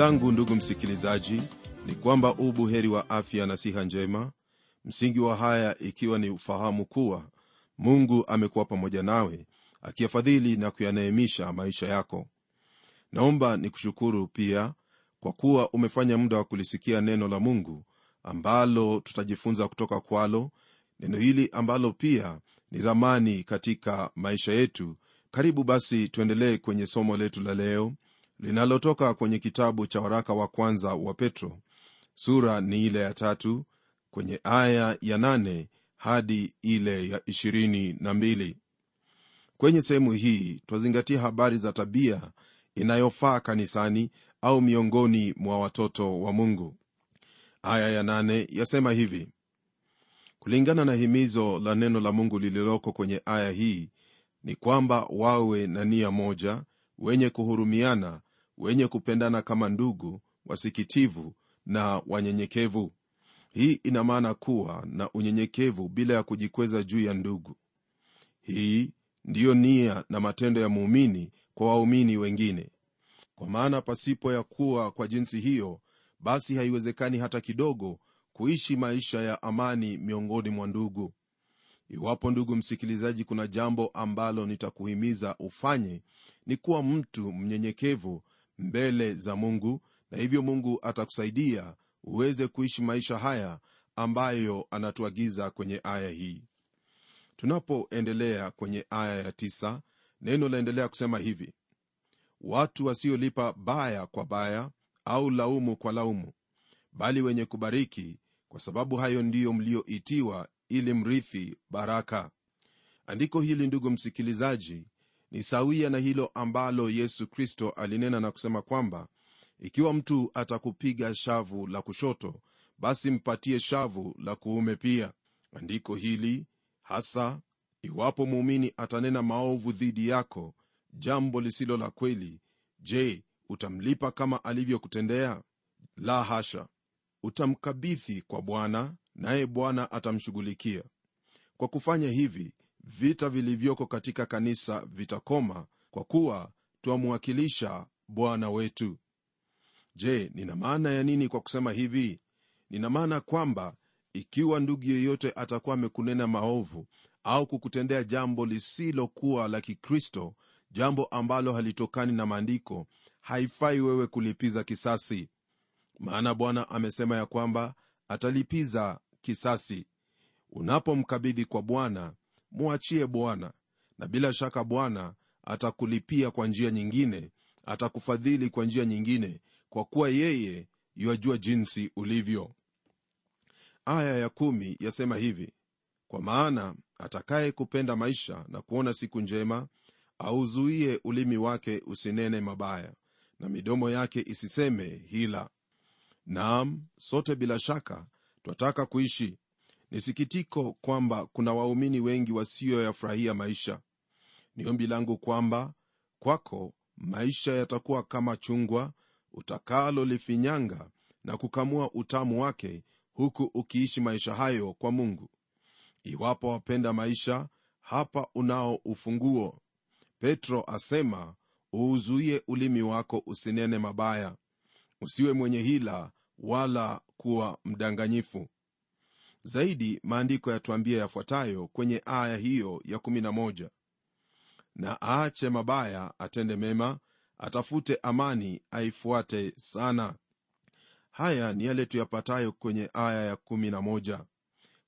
langu ndugu msikilizaji ni kwamba ubuheri wa afya na siha njema. Msingi wa haya ikiwa ni ufahamu kuwa mungu amekuwa pamoja nawe akiyafadhili na kuyaneemisha maisha yako. Naomba nikushukuru pia kwa kuwa umefanya muda wa kulisikia neno la mungu ambalo tutajifunza kutoka kwalo neno hili ambalo pia ni ramani katika maisha yetu. Karibu basi tuendelee kwenye somo letu la leo linalotoka kwenye kitabu cha waraka wa kwanza wa petro. Sura ni ile ya tatu kwenye aya ya nane hadi ile ya ishirini na mbili. Kwenye sehemu hii twazingatia habari za tabia inayofaa kanisani au miongoni mwa watoto wa mungu. Aya ya nane yasema hivi kulingana na himizo la neno la mungu lililoko kwenye aya hii ni kwamba wawe na nia moja wenye kuhurumiana wenye kupendana kama ndugu wasikitivu na wanyenyekevu. Hii ina maana kuwa na unyenyekevu bila ya kujikweza juu ya ndugu. Hii ndiyo nia na matendo ya muumini kwa waumini wengine. Kwa maana pasipo ya kuwa kwa jinsi hiyo basi haiwezekani hata kidogo kuishi maisha ya amani miongoni mwa ndugu. Iwapo ndugu msikilizaji kuna jambo ambalo nitakuhimiza ufanye ni kuwa mtu mnyenyekevu mbele za mungu na hivyo mungu atakusaidia uweze kuishi maisha haya ambayo anatuagiza kwenye aya hii. Tunapoendelea kwenye aya ya tisa, neno laendelea kusema hivi watu wasiolipa baya kwa baya au laumu kwa laumu bali wenye kubariki kwa sababu hayo ndiyo mlioitiwa ili mrithi baraka. Andiko hili ndugu msikilizaji ni sawia na hilo ambalo yesu kristo alinena na kusema kwamba ikiwa mtu atakupiga shavu la kushoto basi mpatie shavu la kuume pia. Andiko hili hasa iwapo muumini atanena maovu dhidi yako jambo lisilo la kweli je utamlipa kama alivyokutendea? La hasha. Utamkabithi kwa bwana naye bwana atamshughulikia. Kwa kufanya hivi vita vilivyoko katika kanisa vitakoma kwa kuwa twamwakilisha bwana wetu. Je nina maana ya nini kwa kusema hivi? Nina maana kwamba ikiwa ndugu yeyote atakuwa amekunena maovu au kukutendea jambo lisilokuwa la kikristo jambo ambalo halitokani na maandiko haifai wewe kulipiza kisasi. Maana bwana amesema ya kwamba atalipiza kisasi. Unapomkabidhi kwa bwana mwachie bwana na bila shaka bwana atakulipia kwa njia nyingine atakufadhili kwa njia nyingine kwa kuwa yeye yuajua jinsi ulivyo. Aya ya kumi yasema hivi kwa maana atakaye kupenda maisha na kuona siku njema auzuie ulimi wake usinene mabaya na midomo yake isiseme hila. Naam sote bila shaka twataka kuishi ni sikitiko kwamba kuna waumini wengi wasiyoyafurahia maisha. Ni ombi langu kwamba kwako maisha yatakuwa kama chungwa utakalolifinyanga na kukamua utamu wake huku ukiishi maisha hayo kwa mungu. Iwapo wapenda maisha hapa unao ufunguo. Petro asema uuzuie ulimi wako usinene mabaya. Usiwe mwenye hila wala kuwa mdanganyifu zaidi maandiko yatuambia yafuatayo kwenye aya hiyo ya 11 na aache mabaya atende mema atafute amani aifuate sana. Haya ni yale tuyapatayo kwenye aya ya 11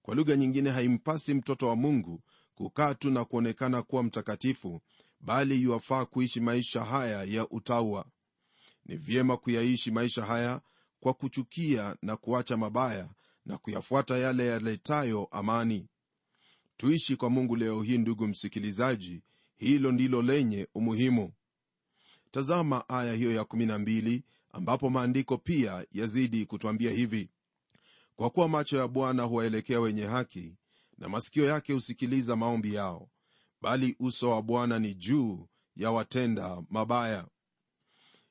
kwa lugha nyingine haimpasi mtoto wa mungu kukaa tu na kuonekana kuwa mtakatifu bali yuwafaa kuishi maisha haya ya utaua. Ni vyema kuyaishi maisha haya kwa kuchukia na kuacha mabaya na kuyafuata yale yaletayo amani. Tuishi kwa mungu leo hii ndugu msikilizaji hilo ndilo lenye umuhimu. Tazama aya hiyo ya 12 ambapo maandiko pia yazidi kutwambia hivi. Kwa kuwa macho ya bwana huwaelekea wenye haki na masikio yake husikiliza maombi yao bali uso wa bwana ni juu ya watenda mabaya.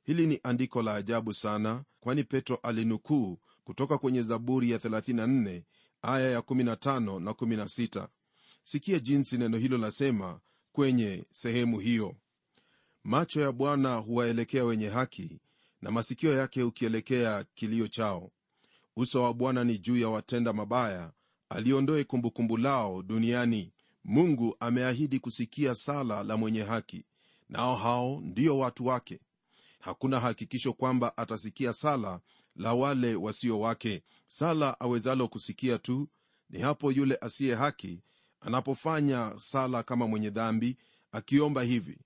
Hili ni andiko la ajabu sana kwani petro alinukuu kutoka kwenye zaburi ya 34 aya ya 15 na 16 sikia jinsi neno hilo lasema kwenye sehemu hiyo. Macho ya bwana huwaelekea wenye haki na masikio yake hukielekea kilio chao. Uso wa bwana ni juu ya watenda mabaya aliondoe kumbukumbu lao duniani. Mungu ameahidi kusikia sala la mwenye haki nao hao ndio watu wake. Hakuna hakikisho kwamba atasikia sala la wale wasio wake. Sala awezalo kusikia tu ni hapo yule asiye haki anapofanya sala kama mwenye dhambi akiomba hivi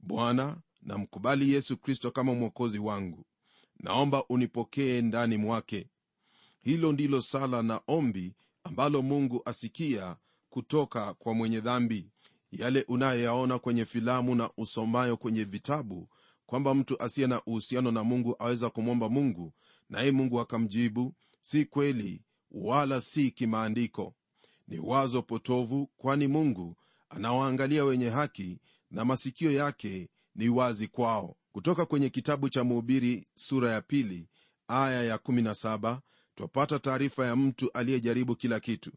bwana namkubali yesu kristo kama mwokozi wangu. Naomba unipokee ndani mwake. Hilo ndilo sala na ombi ambalo mungu asikia kutoka kwa mwenye dhambi. Yale unayoyaona kwenye filamu na usomayo kwenye vitabu kwamba mtu asiye na uhusiano na mungu aweza kumwomba mungu naye mungu akamjibu si kweli wala si kimaandiko. Ni wazo potovu kwani mungu anawaangalia wenye haki na masikio yake ni wazi kwao. Kutoka kwenye kitabu cha mhubiri sura ya pili aya ya 17 twapata taarifa ya mtu aliyejaribu kila kitu.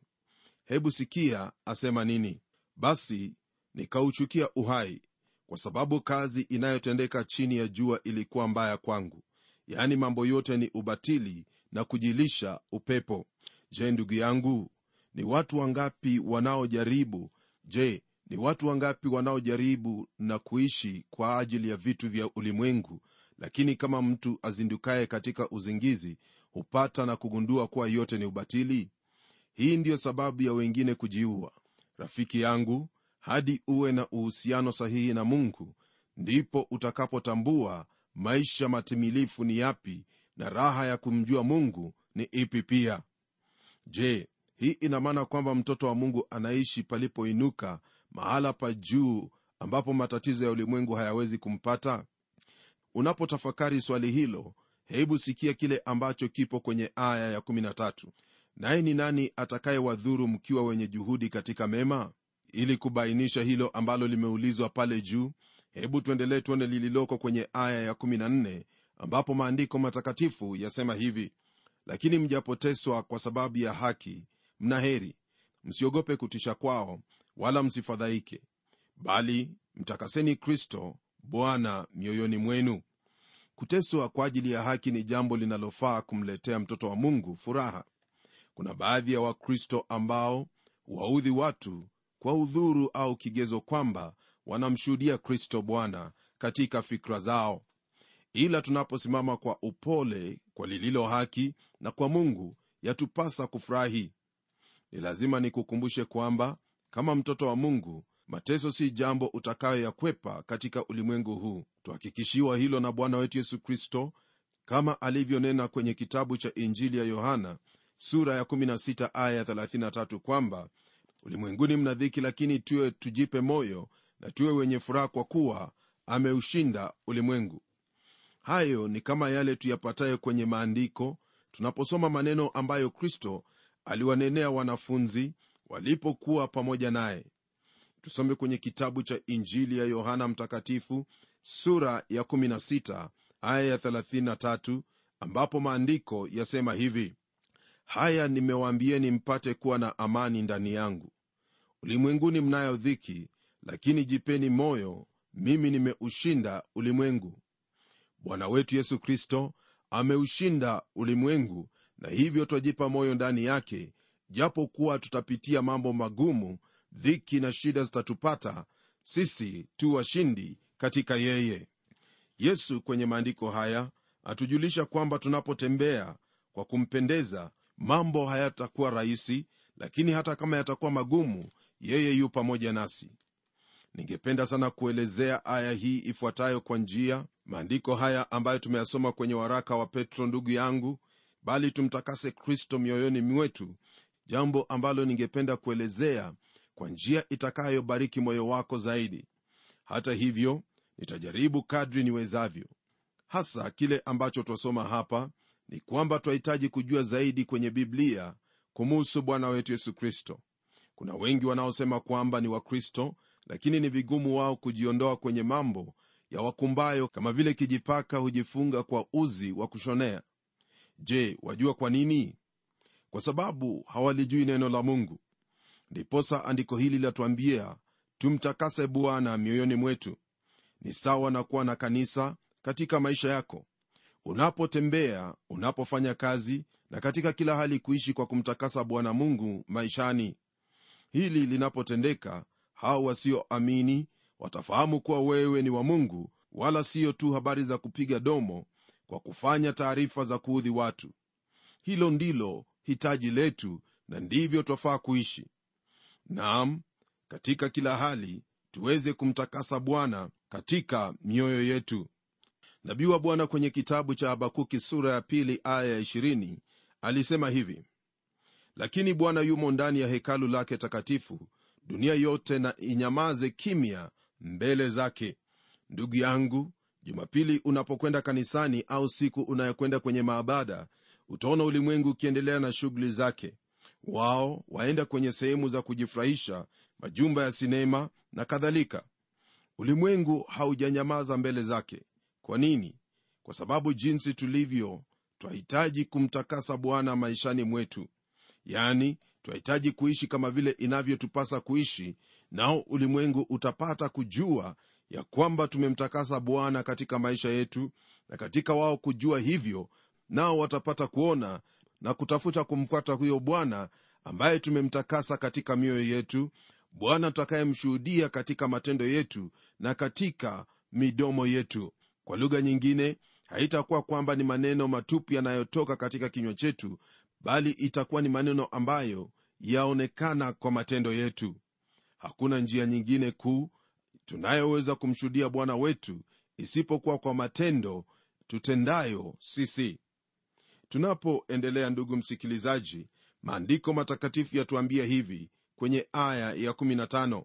Hebu sikia asema nini. Basi nikauchukia uhai kwa sababu kazi inayotendeka chini ya jua ilikuwa mbaya kwangu yaani mambo yote ni ubatili na kujilisha upepo. Je ndugu yangu ni watu wangapi wanaojaribu? Je ni watu wangapi wanaojaribu na kuishi kwa ajili ya vitu vya ulimwengu? Lakini kama mtu azindukaye katika uzingizi hupata na kugundua kuwa yote ni ubatili? Hii ndiyo sababu ya wengine kujiua. Rafiki yangu hadi uwe na uhusiano sahihi na mungu ndipo utakapotambua maisha matimilifu ni yapi na raha ya kumjua mungu ni ipi pia? Je hii ina maana kwamba mtoto wa mungu anaishi palipoinuka mahala pa juu ambapo matatizo ya ulimwengu hayawezi kumpata? Unapotafakari swali hilo hebu sikia kile ambacho kipo kwenye aya ya13 naye ni nani atakayewadhuru mkiwa wenye juhudi katika mema? Ili kubainisha hilo ambalo limeulizwa pale juu hebu tuendelee tuone lililoko kwenye aya ya14 ambapo maandiko matakatifu yasema hivi lakini mjapoteswa kwa sababu ya haki mna heri msiogope kutisha kwao wala msifadhaike. Bali mtakaseni kristo bwana mioyoni mwenu. Kuteswa kwa ajili ya haki ni jambo linalofaa kumletea mtoto wa mungu furaha. Kuna baadhi ya wakristo ambao waudhi watu kwa udhuru au kigezo kwamba wanamshuhudia kristo bwana katika fikra zao. Ila tunaposimama kwa upole kwa lililo haki na kwa mungu yatupasa kufurahi. Ni lazima nikukumbushe kwamba kama mtoto wa mungu mateso si jambo utakayoyakwepa katika ulimwengu huu. Tuhakikishiwa hilo na bwana wetu yesu kristo kama alivyonena kwenye kitabu cha injili ya yohana sura ya 16 aya 33 kwamba ulimwenguni mna dhiki lakini tuwe tujipe moyo na tuwe wenye furaha kwa kuwa ameushinda ulimwengu. Hayo ni kama yale tuyapatayo kwenye maandiko tunaposoma maneno ambayo kristo aliwanenea wanafunzi walipokuwa pamoja naye. Tusome kwenye kitabu cha injili ya yohana mtakatifu sura ya 16 aya ya 33 ambapo maandiko yasema hivi haya nimewaambieni mpate kuwa na amani ndani yangu. Ulimwenguni mnayo dhiki lakini jipeni moyo mimi nimeushinda ulimwengu. Bwana wetu yesu kristo ameushinda ulimwengu na hivyo twajipa moyo ndani yake japo kuwa tutapitia mambo magumu dhiki na shida zitatupata sisi tu washindi katika yeye. Yesu kwenye maandiko haya atujulisha kwamba tunapotembea kwa kumpendeza mambo hayatakuwa rahisi lakini hata kama yatakuwa magumu yeye yu pamoja nasi ningependa sana kuelezea aya hii ifuatayo kwa njia maandiko haya ambayo tumeyasoma kwenye waraka wa petro ndugu yangu bali tumtakase kristo mioyoni mwetu jambo ambalo ningependa kuelezea kwa njia itakayobariki moyo wako zaidi. Hata hivyo nitajaribu kadri niwezavyo. Hasa kile ambacho twasoma hapa ni kwamba twahitaji kujua zaidi kwenye biblia kumuhusu bwana wetu yesu kristo. Kuna wengi wanaosema kwamba ni wakristo lakini ni vigumu wao kujiondoa kwenye mambo ya wakumbayo kama vile kijipaka hujifunga kwa uzi wa kushonea. Je wajua kwa nini? Kwa sababu hawalijui neno la mungu. Ndiposa andiko hili latuambia tumtakase bwana mioyoni mwetu. Ni sawa na kuwa na kanisa katika maisha yako. Unapotembea unapofanya kazi na katika kila hali kuishi kwa kumtakasa bwana mungu maishani. Hili linapotendeka hao wasioamini watafahamu kuwa wewe ni wa mungu wala siyo tu habari za kupiga domo kwa kufanya taarifa za kuudhi watu. Hilo ndilo hitaji letu na ndivyo twafaa kuishi. Naam katika kila hali tuweze kumtakasa bwana katika mioyo yetu. Nabii wa bwana kwenye kitabu cha habakuki sura ya pili aya ya 20 alisema hivi lakini bwana yumo ndani ya hekalu lake takatifu dunia yote na inyamaze kimya mbele zake. Ndugu yangu jumapili unapokwenda kanisani au siku unayokwenda kwenye maabada utaona ulimwengu ukiendelea na shughuli zake. Wao waenda kwenye sehemu za kujifurahisha majumba ya sinema na kadhalika. Ulimwengu haujanyamaza mbele zake. Kwa nini? Kwa sababu jinsi tulivyo twahitaji kumtakasa bwana maishani mwetu. Yani twahitaji kuishi kama vile inavyotupasa kuishi nao ulimwengu utapata kujua ya kwamba tumemtakasa bwana katika maisha yetu na katika wao kujua hivyo nao watapata kuona na kutafuta kumfuata huyo bwana ambaye tumemtakasa katika mioyo yetu bwana tutakayemshuhudia katika matendo yetu na katika midomo yetu. Kwa lugha nyingine haitakuwa kwamba ni maneno matupu yanayotoka katika kinywa chetu bali itakuwa ni maneno ambayo yaonekana kwa matendo yetu. Hakuna njia nyingine kuu tunayoweza kumshuhudia bwana wetu isipokuwa kwa matendo tutendayo sisi. Tunapoendelea ndugu msikilizaji maandiko matakatifu yatuambia hivi kwenye aya ya 15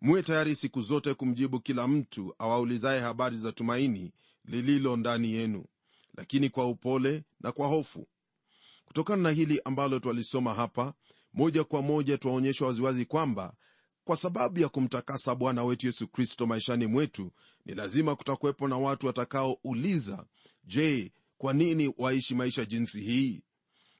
muwe tayari siku zote kumjibu kila mtu awaulizaye habari za tumaini lililo ndani yenu lakini kwa upole na kwa hofu kutokana na hili ambalo twalisoma hapa moja kwa moja twaonyeshwa waziwazi kwamba kwa sababu ya kumtakasa bwana wetu yesu kristo maishani mwetu ni lazima kutakuwepo na watu watakaouliza je kwa nini waishi maisha jinsi hii?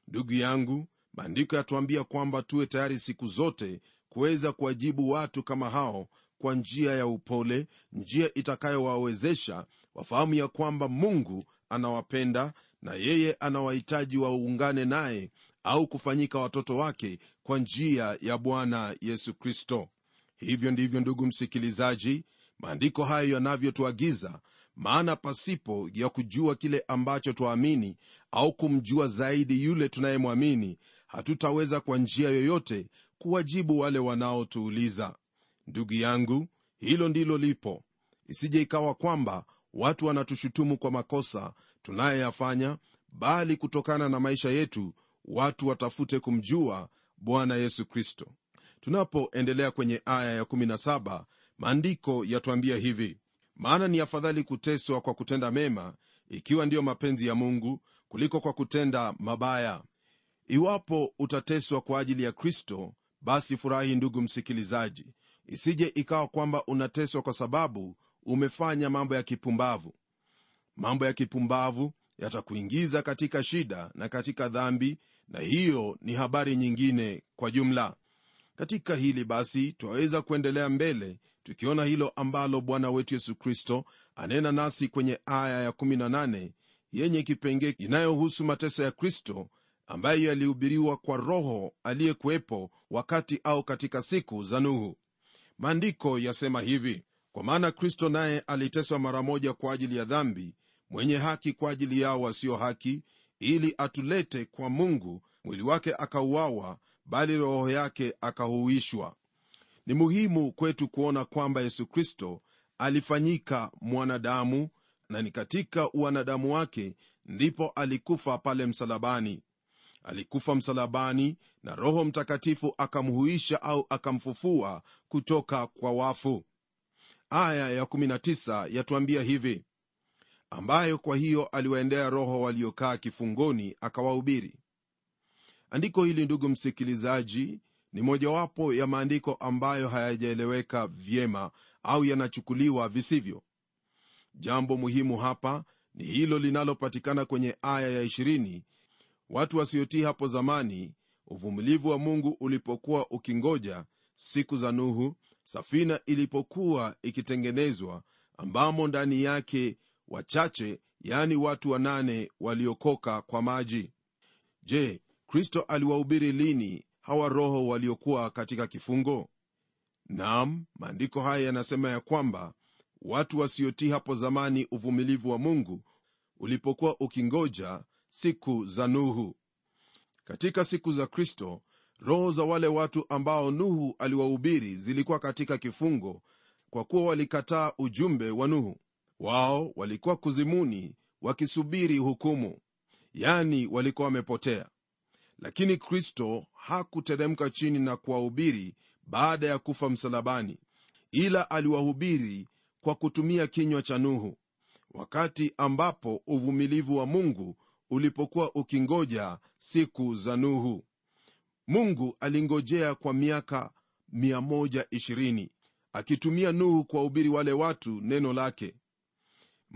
Ndugu yangu maandiko yatuambia kwamba tuwe tayari siku zote kuweza kuwajibu watu kama hao kwa njia ya upole njia itakayowawezesha wafahamu ya kwamba mungu anawapenda na yeye anawahitaji waungane naye au kufanyika watoto wake kwa njia ya bwana yesu kristo. Hivyo ndivyo ndugu msikilizaji maandiko hayo yanavyotuagiza maana pasipo ya kujua kile ambacho twaamini au kumjua zaidi yule tunayemwamini hatutaweza kwa njia yoyote kuwajibu wale wanaotuuliza. Ndugu yangu hilo ndilo lipo. Isije ikawa kwamba watu wanatushutumu kwa makosa tunayoyafanya bali kutokana na maisha yetu watu watafute kumjua bwana yesu kristo. Tunapoendelea kwenye aya ya17 maandiko yatwambia hivi maana ni afadhali kuteswa kwa kutenda mema ikiwa ndiyo mapenzi ya mungu kuliko kwa kutenda mabaya. Iwapo utateswa kwa ajili ya kristo basi furahi ndugu msikilizaji. Isije ikawa kwamba unateswa kwa sababu umefanya mambo ya kipumbavu mambo ya kipumbavu yatakuingiza katika shida na katika dhambi na hiyo ni habari nyingine kwa jumla. Katika hili basi twaweza kuendelea mbele tukiona hilo ambalo bwana wetu yesu kristo anena nasi kwenye aya ya18 yenye kipengee inayohusu mateso ya kristo ambayo yalihubiriwa kwa roho aliyekuwepo wakati au katika siku za nuhu. Maandiko yasema hivi kwa maana kristo naye aliteswa mara moja kwa ajili ya dhambi mwenye haki kwa ajili yao wasio haki ili atulete kwa mungu mwili wake akauawa bali roho yake akahuishwa. Ni muhimu kwetu kuona kwamba yesu kristo alifanyika mwanadamu na ni katika uwanadamu wake ndipo alikufa pale msalabani. Alikufa msalabani na roho mtakatifu akamhuisha au akamfufua kutoka kwa wafu. Aya ya19 yatuambia hivi ambayo kwa hiyo aliwaendea roho waliokaa kifungoni akawahubiri. Andiko hili ndugu msikilizaji ni mojawapo ya maandiko ambayo hayajaeleweka vyema au yanachukuliwa visivyo. Jambo muhimu hapa ni hilo linalopatikana kwenye aya ya 20 watu wasiotii hapo zamani uvumilivu wa mungu ulipokuwa ukingoja siku za nuhu safina ilipokuwa ikitengenezwa ambamo ndani yake wachache yani watu wanane waliokoka kwa maji. Je kristo aliwahubiri lini hawa roho waliokuwa katika kifungo? Nam maandiko haya yanasema ya kwamba watu wasiotii hapo zamani uvumilivu wa mungu ulipokuwa ukingoja siku za nuhu. Katika siku za kristo roho za wale watu ambao nuhu aliwahubiri zilikuwa katika kifungo kwa kuwa walikataa ujumbe wa nuhu wao walikuwa kuzimuni wakisubiri hukumu. Yani walikuwa wamepotea. Lakini kristo hakuteremka chini na kuwahubiri baada ya kufa msalabani ila aliwahubiri kwa kutumia kinywa cha nuhu wakati ambapo uvumilivu wa mungu ulipokuwa ukingoja siku za nuhu. Mungu alingojea kwa miaka 120 akitumia nuhu kuwahubiri wale watu neno lake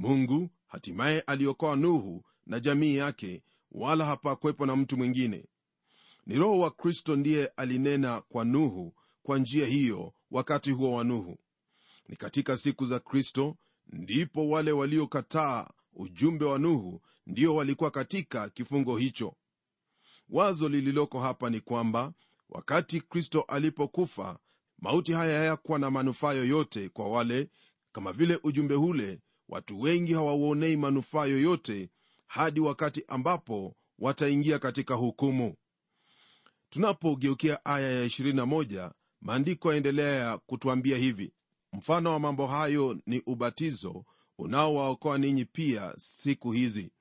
mungu hatimaye aliokoa nuhu na jamii yake wala hapakwepo na mtu mwingine. Ni roho wa kristo ndiye alinena kwa nuhu kwa njia hiyo wakati huo wa nuhu. Ni katika siku za kristo ndipo wale waliokataa ujumbe wa nuhu ndio walikuwa katika kifungo hicho. Wazo lililoko hapa ni kwamba wakati kristo alipokufa mauti haya hayakuwa na manufaa yoyote kwa wale kama vile ujumbe ule watu wengi hawauonei manufaa yoyote hadi wakati ambapo wataingia katika hukumu. Tunapogeukia aya ya 21 maandiko yaendelea kutuambia hivi. Mfano wa mambo hayo ni ubatizo unaowaokoa ninyi pia siku hizi.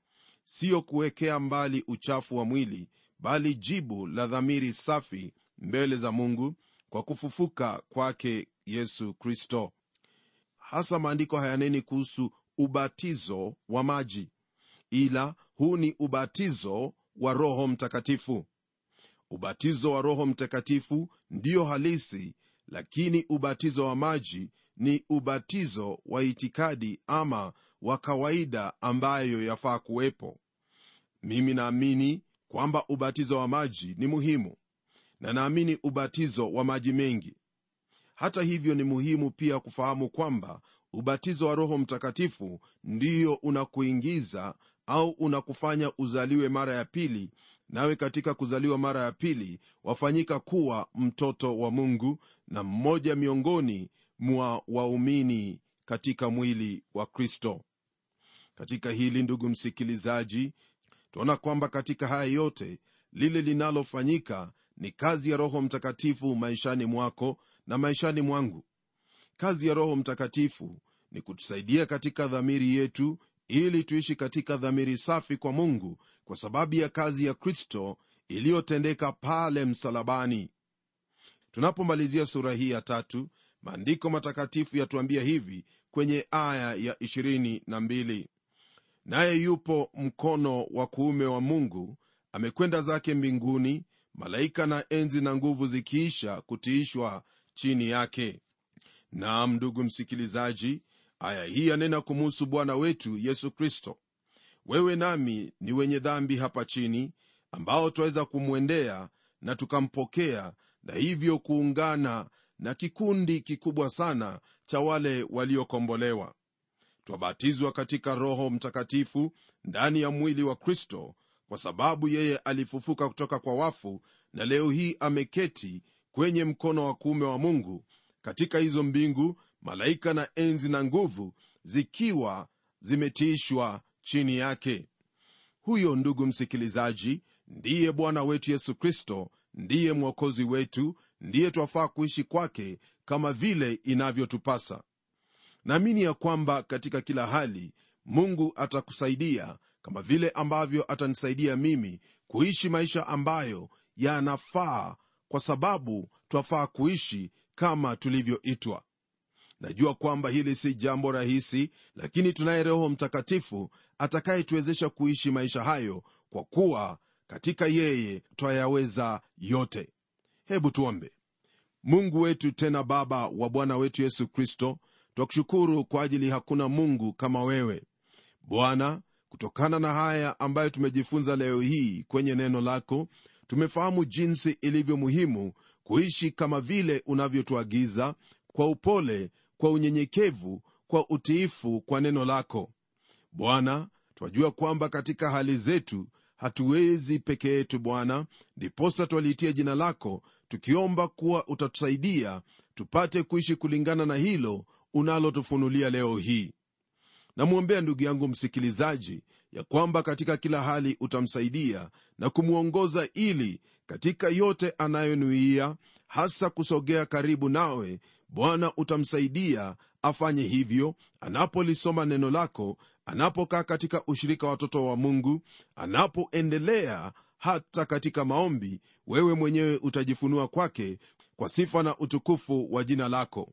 Siyo kuwekea mbali uchafu wa mwili bali jibu la dhamiri safi mbele za mungu kwa kufufuka kwake yesu kristo. Hasa maandiko hayaneni kuhusu ubatizo wa maji ila huu ni ubatizo wa roho mtakatifu. Ubatizo wa roho mtakatifu ndiyo halisi lakini ubatizo wa maji ni ubatizo wa itikadi ama wa kawaida ambayo yafaa kuwepo. Mimi naamini kwamba ubatizo wa maji ni muhimu na naamini ubatizo wa maji mengi. Hata hivyo ni muhimu pia kufahamu kwamba ubatizo wa roho mtakatifu ndiyo unakuingiza au unakufanya uzaliwe mara ya pili nawe katika kuzaliwa mara ya pili wafanyika kuwa mtoto wa mungu na mmoja miongoni mwa waumini katika mwili wa kristo. Katika hili ndugu msikilizaji twaona kwamba katika haya yote lile linalofanyika ni kazi ya roho mtakatifu maishani mwako na maishani mwangu kazi ya roho mtakatifu ni kutusaidia katika dhamiri yetu ili tuishi katika dhamiri safi kwa mungu kwa sababu ya kazi ya kristo iliyotendeka pale msalabani. Tunapomalizia sura hii ya tatu maandiko matakatifu yatuambia hivi kwenye aya ya 22 naye yupo mkono wa kuume wa mungu amekwenda zake mbinguni malaika na enzi na nguvu zikiisha kutiishwa chini yake nam ndugu msikilizaji aya hii yanena kumuhusu bwana wetu yesu kristo. Wewe nami ni wenye dhambi hapa chini ambao twaweza kumwendea na tukampokea na hivyo kuungana na kikundi kikubwa sana cha wale waliokombolewa. Twabatizwa katika roho mtakatifu ndani ya mwili wa kristo kwa sababu yeye alifufuka kutoka kwa wafu na leo hii ameketi kwenye mkono wa kuume wa mungu katika hizo mbingu malaika na enzi na nguvu zikiwa zimetiishwa chini yake. Huyo ndugu msikilizaji ndiye bwana wetu yesu kristo ndiye mwokozi wetu ndiye twafaa kuishi kwake kama vile inavyotupasa. Naamini ya kwamba katika kila hali mungu atakusaidia kama vile ambavyo atanisaidia mimi kuishi maisha ambayo yanafaa kwa sababu twafaa kuishi kama tulivyoitwa. Najua kwamba hili si jambo rahisi lakini tunaye roho mtakatifu atakayetuwezesha kuishi maisha hayo kwa kuwa katika yeye twayaweza yote. Hebu tuombe. Mungu wetu tena baba wa bwana wetu yesu kristo twakushukuru kwa ajili hakuna mungu kama wewe. Bwana kutokana na haya ambayo tumejifunza leo hii kwenye neno lako tumefahamu jinsi ilivyo muhimu kuishi kama vile unavyotuagiza kwa upole kwa unyenyekevu kwa utiifu kwa neno lako. Bwana twajua kwamba katika hali zetu hatuwezi peke yetu bwana ndiposa twaliitia jina lako tukiomba kuwa utatusaidia tupate kuishi kulingana na hilo unalotufunulia leo hii. Namwombea ndugu yangu msikilizaji ya kwamba katika kila hali utamsaidia na kumwongoza ili katika yote anayonuia hasa kusogea karibu nawe bwana utamsaidia afanye hivyo. Anapolisoma neno lako anapokaa katika ushirika wa watoto wa mungu anapoendelea hata katika maombi wewe mwenyewe utajifunua kwake kwa sifa na utukufu wa jina lako.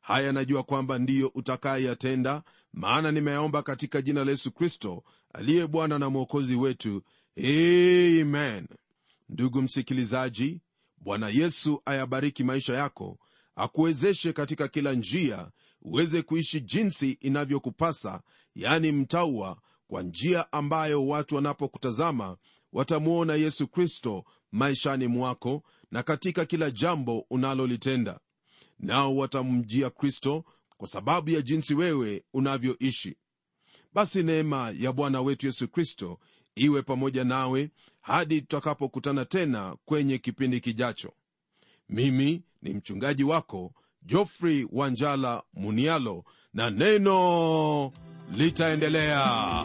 Haya najua kwamba ndiyo utakayeyatenda maana nimeyaomba katika jina la yesu kristo aliye bwana na mwokozi wetu. Amen ndugu msikilizaji bwana yesu ayabariki maisha yako akuwezeshe katika kila njia uweze kuishi jinsi inavyokupasa yani mtaua kwa njia ambayo watu wanapokutazama watamwona yesu kristo maishani mwako na katika kila jambo unalolitenda. Nao watamjia kristo kwa sababu ya jinsi wewe unavyoishi. Basi neema ya bwana wetu yesu kristo iwe pamoja nawe hadi tutakapokutana tena kwenye kipindi kijacho. Mimi ni mchungaji wako jofrey wanjala munialo na neno litaendelea